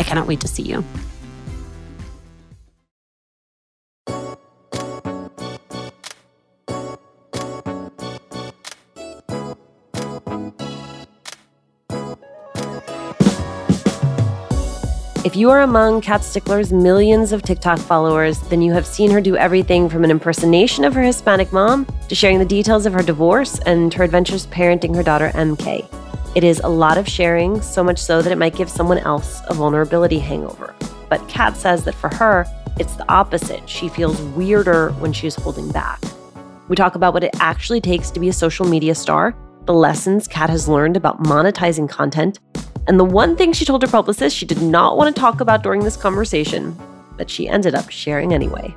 I cannot wait to see you. If you are among Kat Stickler's millions of TikTok followers, then you have seen her do everything from an impersonation of her Hispanic mom to sharing the details of her divorce and her adventures parenting her daughter MK. It is a lot of sharing, so much so that it might give someone else a vulnerability hangover. But Kat says that for her, it's the opposite. She feels weirder when she's holding back. We talk about what it actually takes to be a social media star, the lessons Kat has learned about monetizing content, and the one thing she told her publicist she did not want to talk about during this conversation, but she ended up sharing anyway.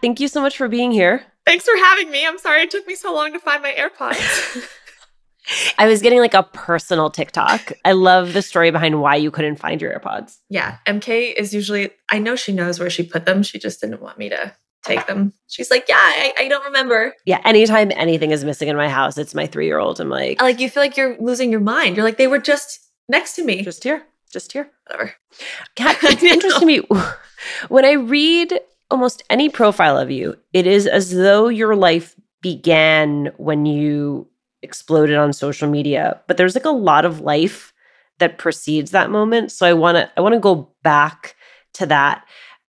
Thank you so much for being here. Thanks for having me. I'm sorry it took me so long to find my AirPods. I was getting like a personal TikTok. I love the story behind why you couldn't find your AirPods. Yeah. MK is usually, I know she knows where she put them. She just didn't want me to take them. She's like, yeah, I, I don't remember. Yeah. Anytime anything is missing in my house, it's my three year old. I'm like, like, you feel like you're losing your mind. You're like, they were just next to me. Just here. Just here. Whatever. Kat, it's interesting to me. When I read almost any profile of you, it is as though your life began when you exploded on social media, but there's like a lot of life that precedes that moment. So I want to I want to go back to that.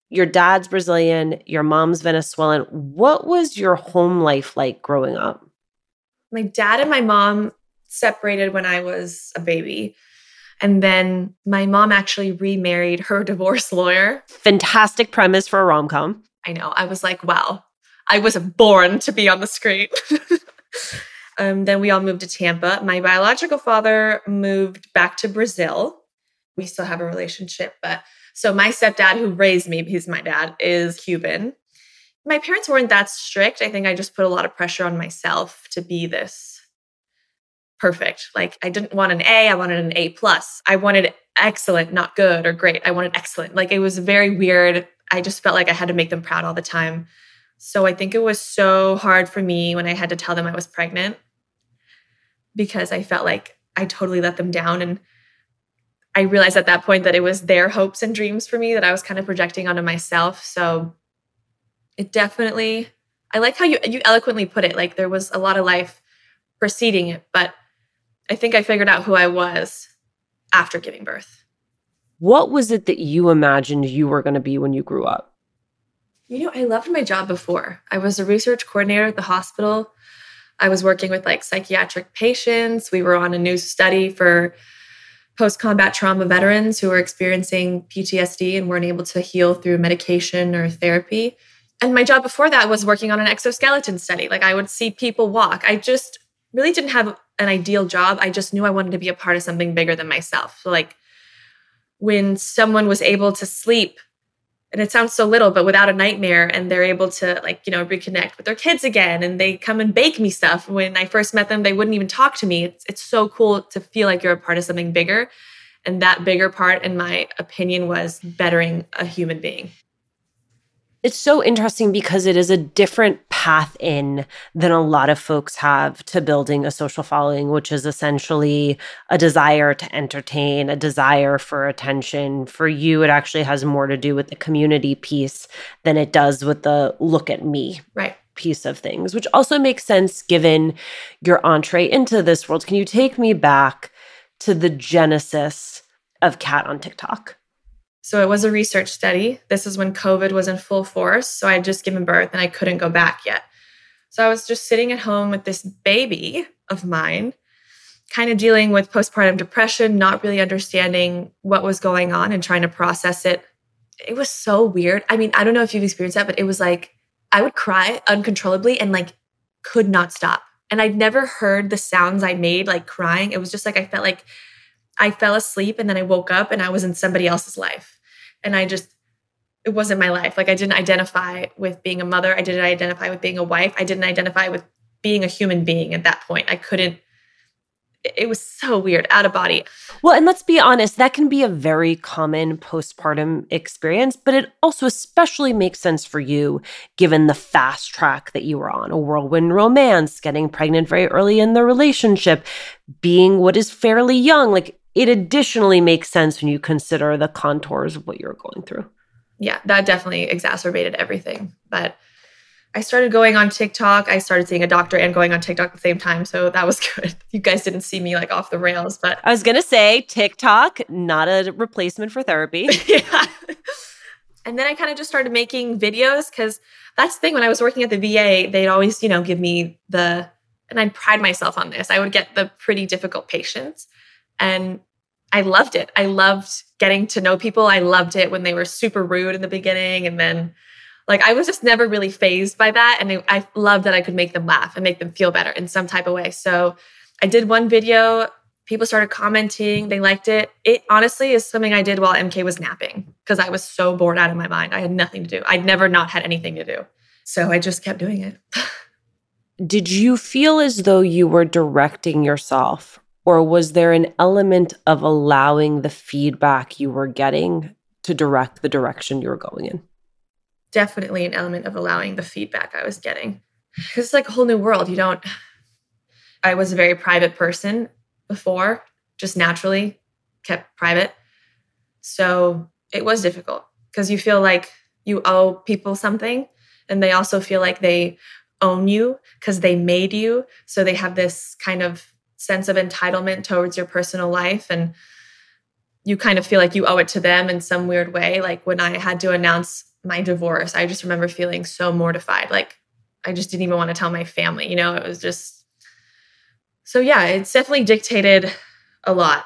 Your dad's Brazilian, your mom's Venezuelan. What was your home life like growing up? My dad and my mom separated when I was a baby. And then my mom actually remarried her divorce lawyer. Fantastic premise for a rom com. I know. I was like, wow, I was born to be on the screen. um, then we all moved to Tampa. My biological father moved back to Brazil. We still have a relationship, but so my stepdad, who raised me, he's my dad, is Cuban. My parents weren't that strict. I think I just put a lot of pressure on myself to be this perfect. Like I didn't want an A, I wanted an A plus. I wanted excellent, not good or great. I wanted excellent. Like it was very weird. I just felt like I had to make them proud all the time. So I think it was so hard for me when I had to tell them I was pregnant because I felt like I totally let them down and I realized at that point that it was their hopes and dreams for me that I was kind of projecting onto myself. So it definitely I like how you you eloquently put it like there was a lot of life preceding it, but I think I figured out who I was after giving birth. What was it that you imagined you were going to be when you grew up? You know, I loved my job before. I was a research coordinator at the hospital. I was working with like psychiatric patients. We were on a new study for post combat trauma veterans who were experiencing PTSD and weren't able to heal through medication or therapy. And my job before that was working on an exoskeleton study. Like I would see people walk. I just really didn't have an ideal job. I just knew I wanted to be a part of something bigger than myself. So like when someone was able to sleep and it sounds so little but without a nightmare and they're able to like you know reconnect with their kids again and they come and bake me stuff when i first met them they wouldn't even talk to me it's, it's so cool to feel like you're a part of something bigger and that bigger part in my opinion was bettering a human being it's so interesting because it is a different path in than a lot of folks have to building a social following, which is essentially a desire to entertain, a desire for attention. For you, it actually has more to do with the community piece than it does with the look at me. Right. Piece of things, which also makes sense given your entree into this world. Can you take me back to the genesis of Kat on TikTok? So it was a research study. This is when COVID was in full force. So I had just given birth and I couldn't go back yet. So I was just sitting at home with this baby of mine, kind of dealing with postpartum depression, not really understanding what was going on and trying to process it. It was so weird. I mean, I don't know if you've experienced that, but it was like I would cry uncontrollably and like could not stop. And I'd never heard the sounds I made like crying. It was just like I felt like I fell asleep and then I woke up and I was in somebody else's life. And I just, it wasn't my life. Like I didn't identify with being a mother. I didn't identify with being a wife. I didn't identify with being a human being at that point. I couldn't, it was so weird, out of body. Well, and let's be honest, that can be a very common postpartum experience, but it also especially makes sense for you given the fast track that you were on a whirlwind romance, getting pregnant very early in the relationship, being what is fairly young. Like it additionally makes sense when you consider the contours of what you're going through. Yeah, that definitely exacerbated everything. But I started going on TikTok. I started seeing a doctor and going on TikTok at the same time. So that was good. You guys didn't see me like off the rails, but I was going to say TikTok, not a replacement for therapy. yeah. And then I kind of just started making videos because that's the thing. When I was working at the VA, they'd always, you know, give me the, and I pride myself on this, I would get the pretty difficult patients. And I loved it. I loved getting to know people. I loved it when they were super rude in the beginning. And then, like, I was just never really phased by that. And I loved that I could make them laugh and make them feel better in some type of way. So I did one video. People started commenting. They liked it. It honestly is something I did while MK was napping because I was so bored out of my mind. I had nothing to do. I'd never not had anything to do. So I just kept doing it. Did you feel as though you were directing yourself or was there an element of allowing the feedback you were getting to direct the direction you were going in? Definitely an element of allowing the feedback I was getting. Because it's like a whole new world. You don't, I was a very private person before, just naturally kept private. So it was difficult because you feel like you owe people something and they also feel like they own you because they made you. So they have this kind of sense of entitlement towards your personal life and you kind of feel like you owe it to them in some weird way. Like when i had to announce my divorce i just remember feeling so mortified. Like i just didn't even want to tell my family you know? It was just so yeah it's definitely dictated a lot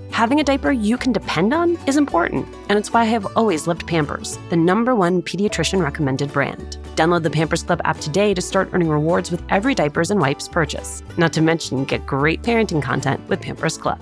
Having a diaper you can depend on is important, and it's why I have always loved Pampers, the number one pediatrician recommended brand. Download the Pampers Club app today to start earning rewards with every diapers and wipes purchase. Not to mention, get great parenting content with Pampers Club.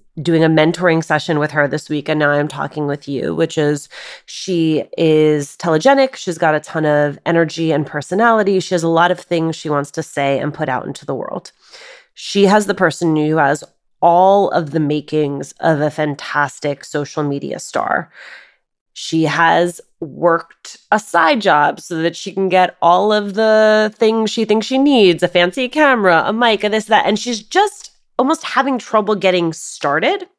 doing a mentoring session with her this week and now I'm talking with you which is she is telegenic. She's got a ton of energy and personality. She has a lot of things she wants to say and put out into the world. She has the person who has all of the makings of a fantastic social media star. She has worked a side job so that she can get all of the things she thinks she needs a fancy camera a mic a this that and she's just almost having trouble getting started.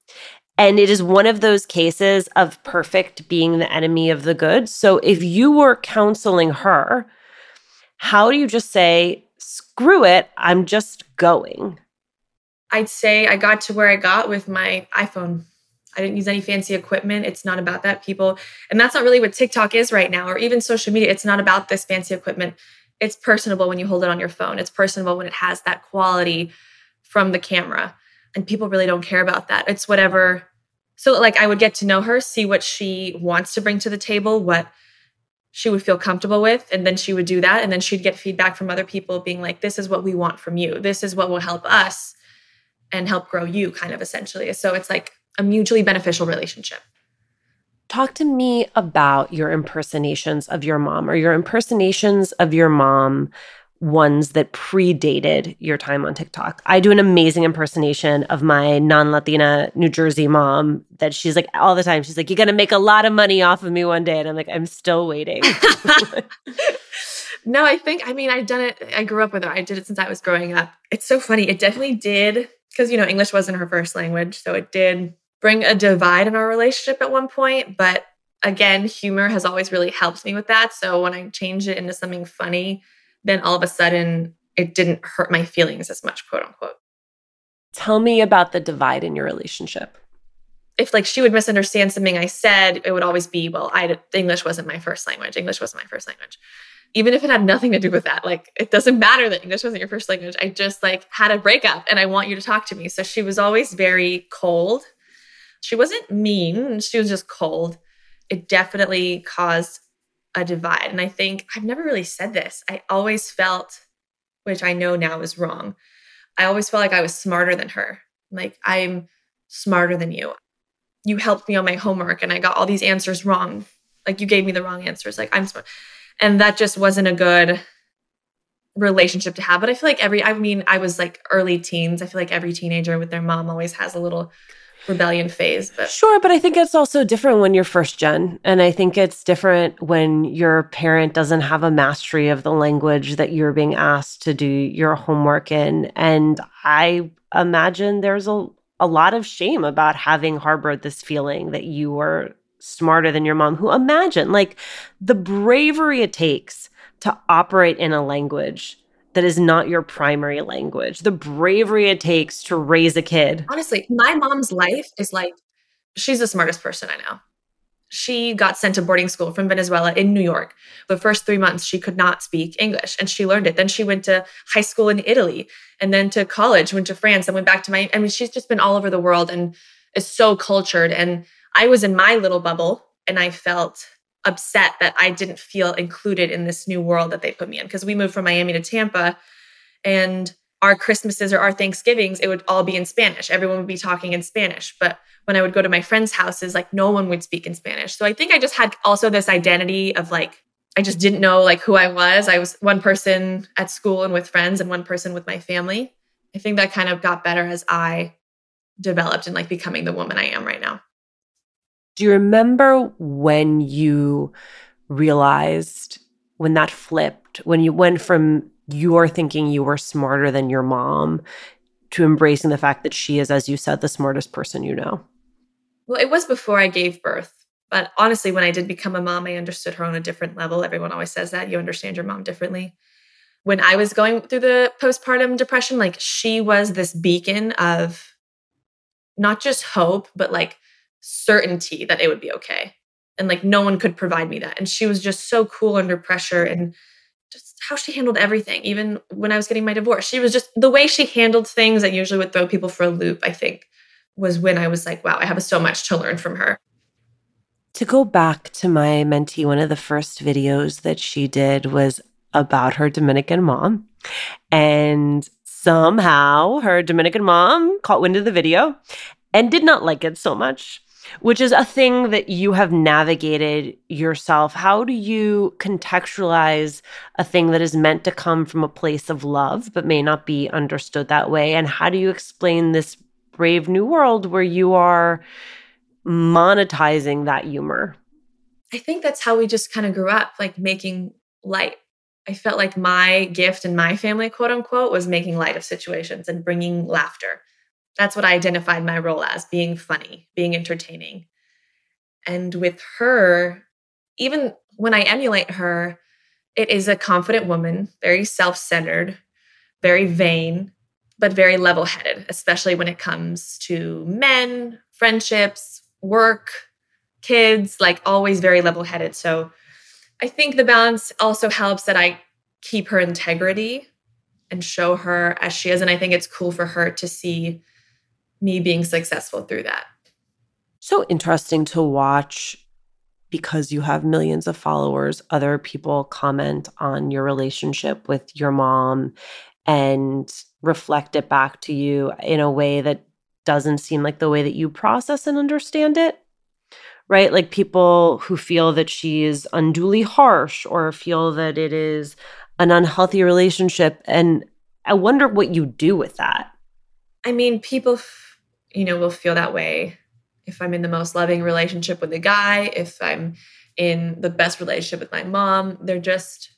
And it is one of those cases of perfect being the enemy of the good. So if you were counseling her, how do you just say, screw it, I'm just going? I'd say I got to where I got with my iPhone. I didn't use any fancy equipment. It's not about that, people. And that's not really what TikTok is right now, or even social media. It's not about this fancy equipment. It's personable when you hold it on your phone, it's personable when it has that quality from the camera. And people really don't care about that. It's whatever. So, like, I would get to know her, see what she wants to bring to the table, what she would feel comfortable with. And then she would do that. And then she'd get feedback from other people being like, this is what we want from you. This is what will help us and help grow you, kind of essentially. So, it's like a mutually beneficial relationship. Talk to me about your impersonations of your mom or your impersonations of your mom ones that predated your time on TikTok. I do an amazing impersonation of my non Latina New Jersey mom that she's like all the time. She's like, You're going to make a lot of money off of me one day. And I'm like, I'm still waiting. no, I think, I mean, I've done it. I grew up with her. I did it since I was growing up. It's so funny. It definitely did, because, you know, English wasn't her first language. So it did bring a divide in our relationship at one point. But again, humor has always really helped me with that. So when I change it into something funny, then all of a sudden it didn't hurt my feelings as much, quote unquote. Tell me about the divide in your relationship. If like she would misunderstand something I said, it would always be, well, I English wasn't my first language. English wasn't my first language. Even if it had nothing to do with that, like it doesn't matter that English wasn't your first language. I just like had a breakup and I want you to talk to me. So she was always very cold. She wasn't mean, she was just cold. It definitely caused a divide. And I think I've never really said this. I always felt, which I know now is wrong, I always felt like I was smarter than her. Like, I'm smarter than you. You helped me on my homework and I got all these answers wrong. Like, you gave me the wrong answers. Like, I'm smart. And that just wasn't a good relationship to have. But I feel like every, I mean, I was like early teens. I feel like every teenager with their mom always has a little rebellion phase. But sure, but I think it's also different when you're first gen, and I think it's different when your parent doesn't have a mastery of the language that you're being asked to do your homework in. And I imagine there's a a lot of shame about having harbored this feeling that you were smarter than your mom. Who imagine like the bravery it takes to operate in a language that is not your primary language, the bravery it takes to raise a kid. Honestly, my mom's life is like, she's the smartest person I know. She got sent to boarding school from Venezuela in New York. The first three months, she could not speak English and she learned it. Then she went to high school in Italy and then to college, went to France and went back to my, I mean, she's just been all over the world and is so cultured. And I was in my little bubble and I felt upset that I didn't feel included in this new world that they put me in because we moved from Miami to Tampa and our Christmases or our Thanksgivings, it would all be in Spanish. Everyone would be talking in Spanish. But when I would go to my friends' houses, like no one would speak in Spanish. So I think I just had also this identity of like, I just didn't know like who I was. I was one person at school and with friends and one person with my family. I think that kind of got better as I developed and like becoming the woman I am right now. Do you remember when you realized when that flipped, when you went from you're thinking you were smarter than your mom to embracing the fact that she is, as you said, the smartest person you know? Well, it was before I gave birth. But honestly, when I did become a mom, I understood her on a different level. Everyone always says that you understand your mom differently. When I was going through the postpartum depression, like she was this beacon of not just hope, but like certainty that it would be okay. And like no one could provide me that. And she was just so cool under pressure and just how she handled everything, even when I was getting my divorce. She was just the way she handled things that usually would throw people for a loop, I think, was when I was like, wow, I have so much to learn from her. To go back to my mentee, one of the first videos that she did was about her Dominican mom. And somehow her Dominican mom caught wind of the video and did not like it so much which is a thing that you have navigated yourself. How do you contextualize a thing that is meant to come from a place of love, but may not be understood that way? And how do you explain this brave new world where you are monetizing that humor? I think that's how we just kind of grew up, like making light. I felt like my gift in my family, quote unquote, was making light of situations and bringing laughter that's what I identified my role as being funny, being entertaining. And with her, even when I emulate her, it is a confident woman, very self centered, very vain, but very level headed, especially when it comes to men, friendships, work, kids, like always very level headed. So I think the balance also helps that I keep her integrity and show her as she is. And I think it's cool for her to see me being successful through that. So interesting to watch because you have millions of followers, other people comment on your relationship with your mom and reflect it back to you in a way that doesn't seem like the way that you process and understand it. Right? Like people who feel that she is unduly harsh or feel that it is an unhealthy relationship. And I wonder what you do with that. I mean, people you know, will feel that way if I'm in the most loving relationship with a guy, if I'm in the best relationship with my mom. They're just,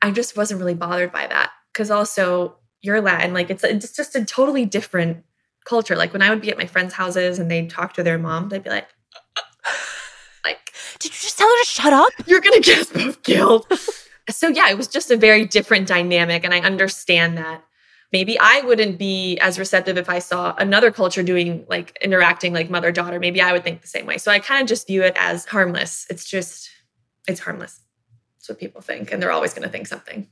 I just wasn't really bothered by that. Cause also, you're Latin, like it's, it's just a totally different culture. Like when I would be at my friends' houses and they'd talk to their mom, they'd be like, like, did you just tell her to shut up? You're gonna gasp of guilt. so yeah, it was just a very different dynamic. And I understand that maybe I wouldn't be as receptive if I saw another culture doing like interacting like mother daughter. Maybe I would think the same way. So I kind of just view it as harmless. It's just, it's harmless. That's what people think. And they're always going to think something.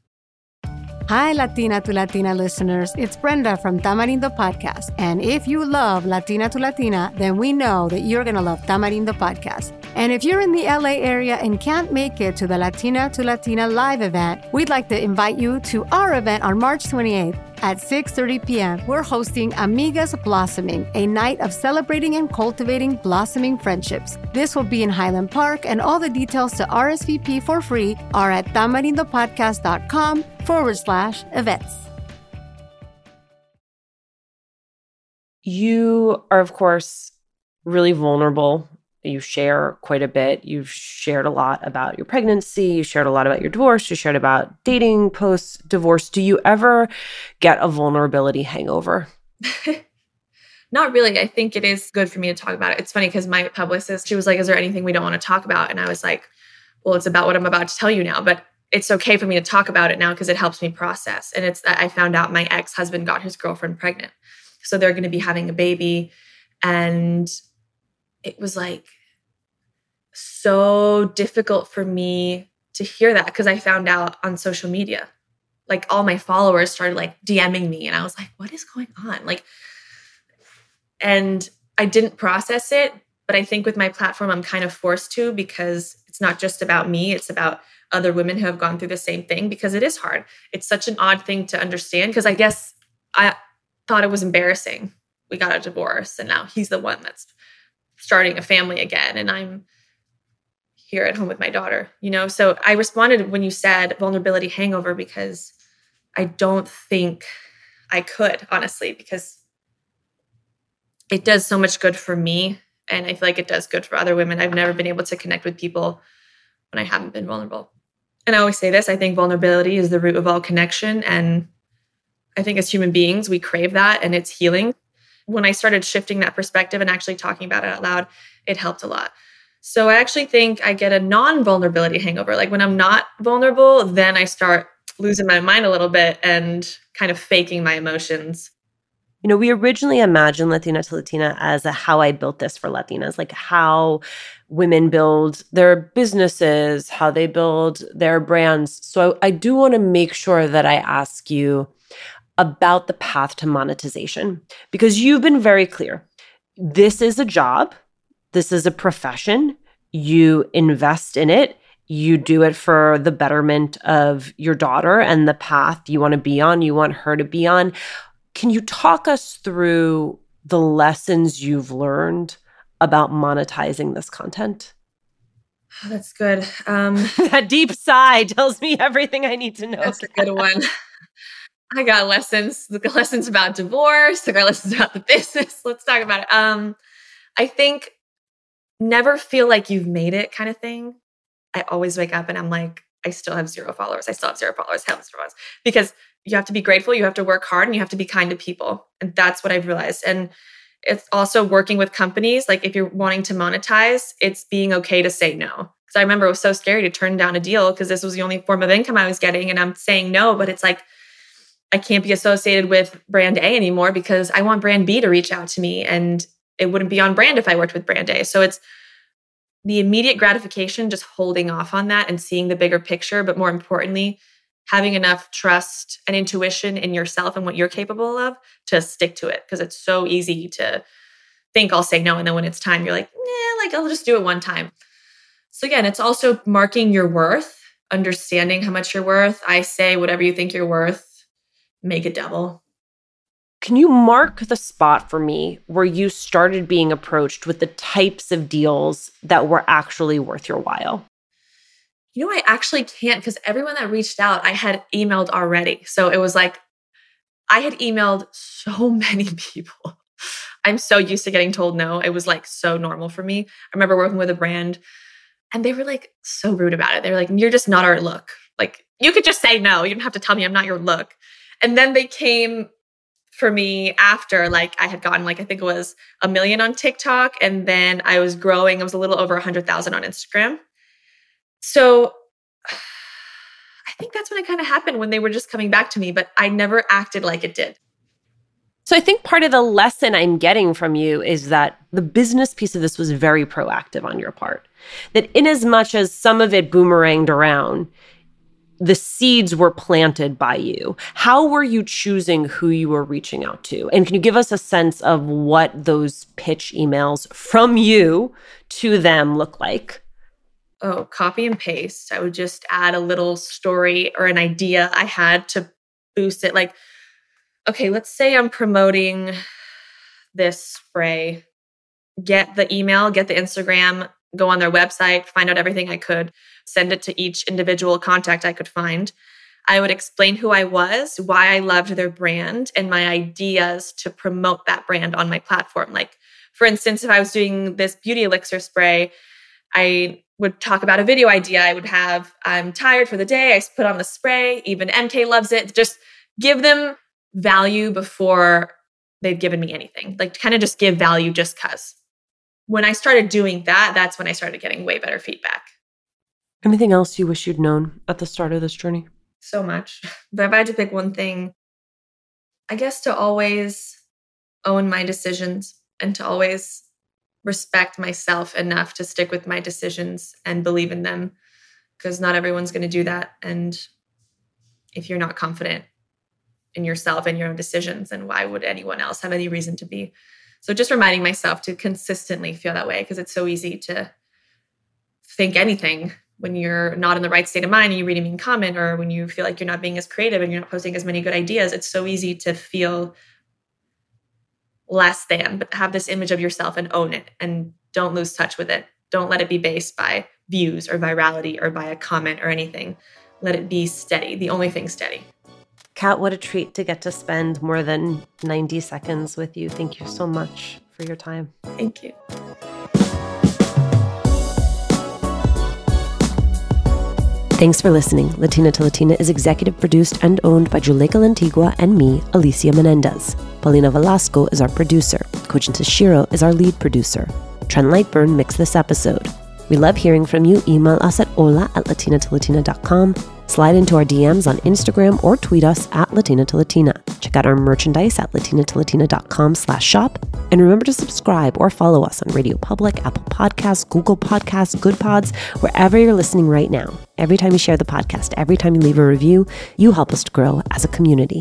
Hi, Latina to Latina listeners. It's Brenda from Tamarindo Podcast. And if you love Latina to Latina, then we know that you're going to love Tamarindo Podcast. And if you're in the LA area and can't make it to the Latina to Latina live event, we'd like to invite you to our event on March 28th at 6:30 p.m. We're hosting Amigas Blossoming, a night of celebrating and cultivating blossoming friendships. This will be in Highland Park, and all the details to RSVP for free are at tamarindopodcast.com forward slash events. You are, of course, really vulnerable you share quite a bit. You've shared a lot about your pregnancy, you shared a lot about your divorce, you shared about dating post divorce. Do you ever get a vulnerability hangover? Not really. I think it is good for me to talk about it. It's funny because my publicist, she was like, Is there anything we don't want to talk about? And I was like, Well, it's about what I'm about to tell you now, but it's okay for me to talk about it now because it helps me process. And it's that I found out my ex husband got his girlfriend pregnant. So they're going to be having a baby. And it was like so difficult for me to hear that because I found out on social media. Like all my followers started like DMing me, and I was like, what is going on? Like, and I didn't process it, but I think with my platform, I'm kind of forced to because it's not just about me, it's about other women who have gone through the same thing because it is hard. It's such an odd thing to understand because I guess I thought it was embarrassing. We got a divorce and now he's the one that's starting a family again and I'm here at home with my daughter, you know? So I responded when you said vulnerability hangover because I don't think I could, honestly, because it does so much good for me. And I feel like it does good for other women. I've never been able to connect with people when I haven't been vulnerable. And I always say this I think vulnerability is the root of all connection. And I think as human beings, we crave that and it's healing. When I started shifting that perspective and actually talking about it out loud, it helped a lot. So I actually think I get a non vulnerability hangover. Like when I'm not vulnerable, then I start losing my mind a little bit and kind of faking my emotions. You know, we originally imagined Latina to Latina as a how I built this for Latinas, like how women build their businesses, how they build their brands. So I, I do want to make sure that I ask you about the path to monetization because you've been very clear. This is a job, this is a profession. You invest in it you do it for the betterment of your daughter and the path you want to be on, you want her to be on. Can you talk us through the lessons you've learned about monetizing this content? Oh, that's good. Um, that deep sigh tells me everything I need to know. That's a good one. I got lessons, the lessons about divorce. I got lessons about the business. Let's talk about it. Um, I think never feel like you've made it kind of thing. I always wake up and I'm like, I still have zero followers. I still have zero followers. I have zero followers. Because you have to be grateful, you have to work hard, and you have to be kind to people. And that's what I've realized. And it's also working with companies. Like if you're wanting to monetize, it's being okay to say no. Because I remember it was so scary to turn down a deal because this was the only form of income I was getting. And I'm saying no, but it's like, I can't be associated with brand A anymore because I want brand B to reach out to me. And it wouldn't be on brand if I worked with brand A. So it's the immediate gratification, just holding off on that and seeing the bigger picture, but more importantly, having enough trust and intuition in yourself and what you're capable of to stick to it. Because it's so easy to think I'll say no. And then when it's time, you're like, yeah, like I'll just do it one time. So again, it's also marking your worth, understanding how much you're worth. I say whatever you think you're worth, make it double. Can you mark the spot for me where you started being approached with the types of deals that were actually worth your while? You know, I actually can't because everyone that reached out, I had emailed already. So it was like, I had emailed so many people. I'm so used to getting told no. It was like so normal for me. I remember working with a brand and they were like so rude about it. They were like, You're just not our look. Like, you could just say no. You don't have to tell me I'm not your look. And then they came for me after like I had gotten like I think it was a million on TikTok and then I was growing. I was a little over a hundred thousand on Instagram. So I think that's when it kind of happened when they were just coming back to me, but I never acted like it did. So I think part of the lesson I'm getting from you is that the business piece of this was very proactive on your part. That in as much as some of it boomeranged around, the seeds were planted by you. How were you choosing who you were reaching out to? And can you give us a sense of what those pitch emails from you to them look like? Oh, copy and paste. I would just add a little story or an idea I had to boost it. Like, okay, let's say I'm promoting this spray. Get the email, get the Instagram, go on their website, find out everything I could send it to each individual contact I could find. I would explain who I was, why I loved their brand, and my ideas to promote that brand on my platform. Like, for instance, if I was doing this beauty elixir spray, I would talk about a video idea. I would have, I'm tired for the day. I put on the spray. Even MK loves it. Just give them value before they've given me anything. Like, kind of just give value just because. When I started doing that, that's when I started getting way better feedback. Anything else you wish you'd known at the start of this journey? So much. But if I had to pick one thing, I guess to always own my decisions and to always respect myself enough to stick with my decisions and believe in them because not everyone's going to do that. And if you're not confident in yourself and your own decisions, then why would anyone else have any reason to be? So just reminding myself to consistently feel that way because it's so easy to think anything when you're not in the right state of mind and you read a mean comment or when you feel like you're not being as creative and you're not posting as many good ideas, it's so easy to feel less than, but have this image of yourself and own it and don't lose touch with it. Don't let it be based by views or virality or by a comment or anything. Let it be steady, the only thing steady. Kat, what a treat to get to spend more than 90 seconds with you. Thank you so much for your time. Thank you. Thanks for listening. Latina to Latina is executive produced and owned by Juleyka Lantigua and me, Alicia Menendez. Paulina Velasco is our producer. Kojin Tashiro is our lead producer. Trent Lightburn mixed this episode. We love hearing from you. Email us at hola at latinatolatina.com. Slide into our DMs on Instagram or tweet us at Latina to Latina. Check out our merchandise at latinatolatina.com slash shop. And remember to subscribe or follow us on Radio Public, Apple Podcasts, Google Podcasts, Good Pods, wherever you're listening right now. Every time you share the podcast, every time you leave a review, you help us to grow as a community.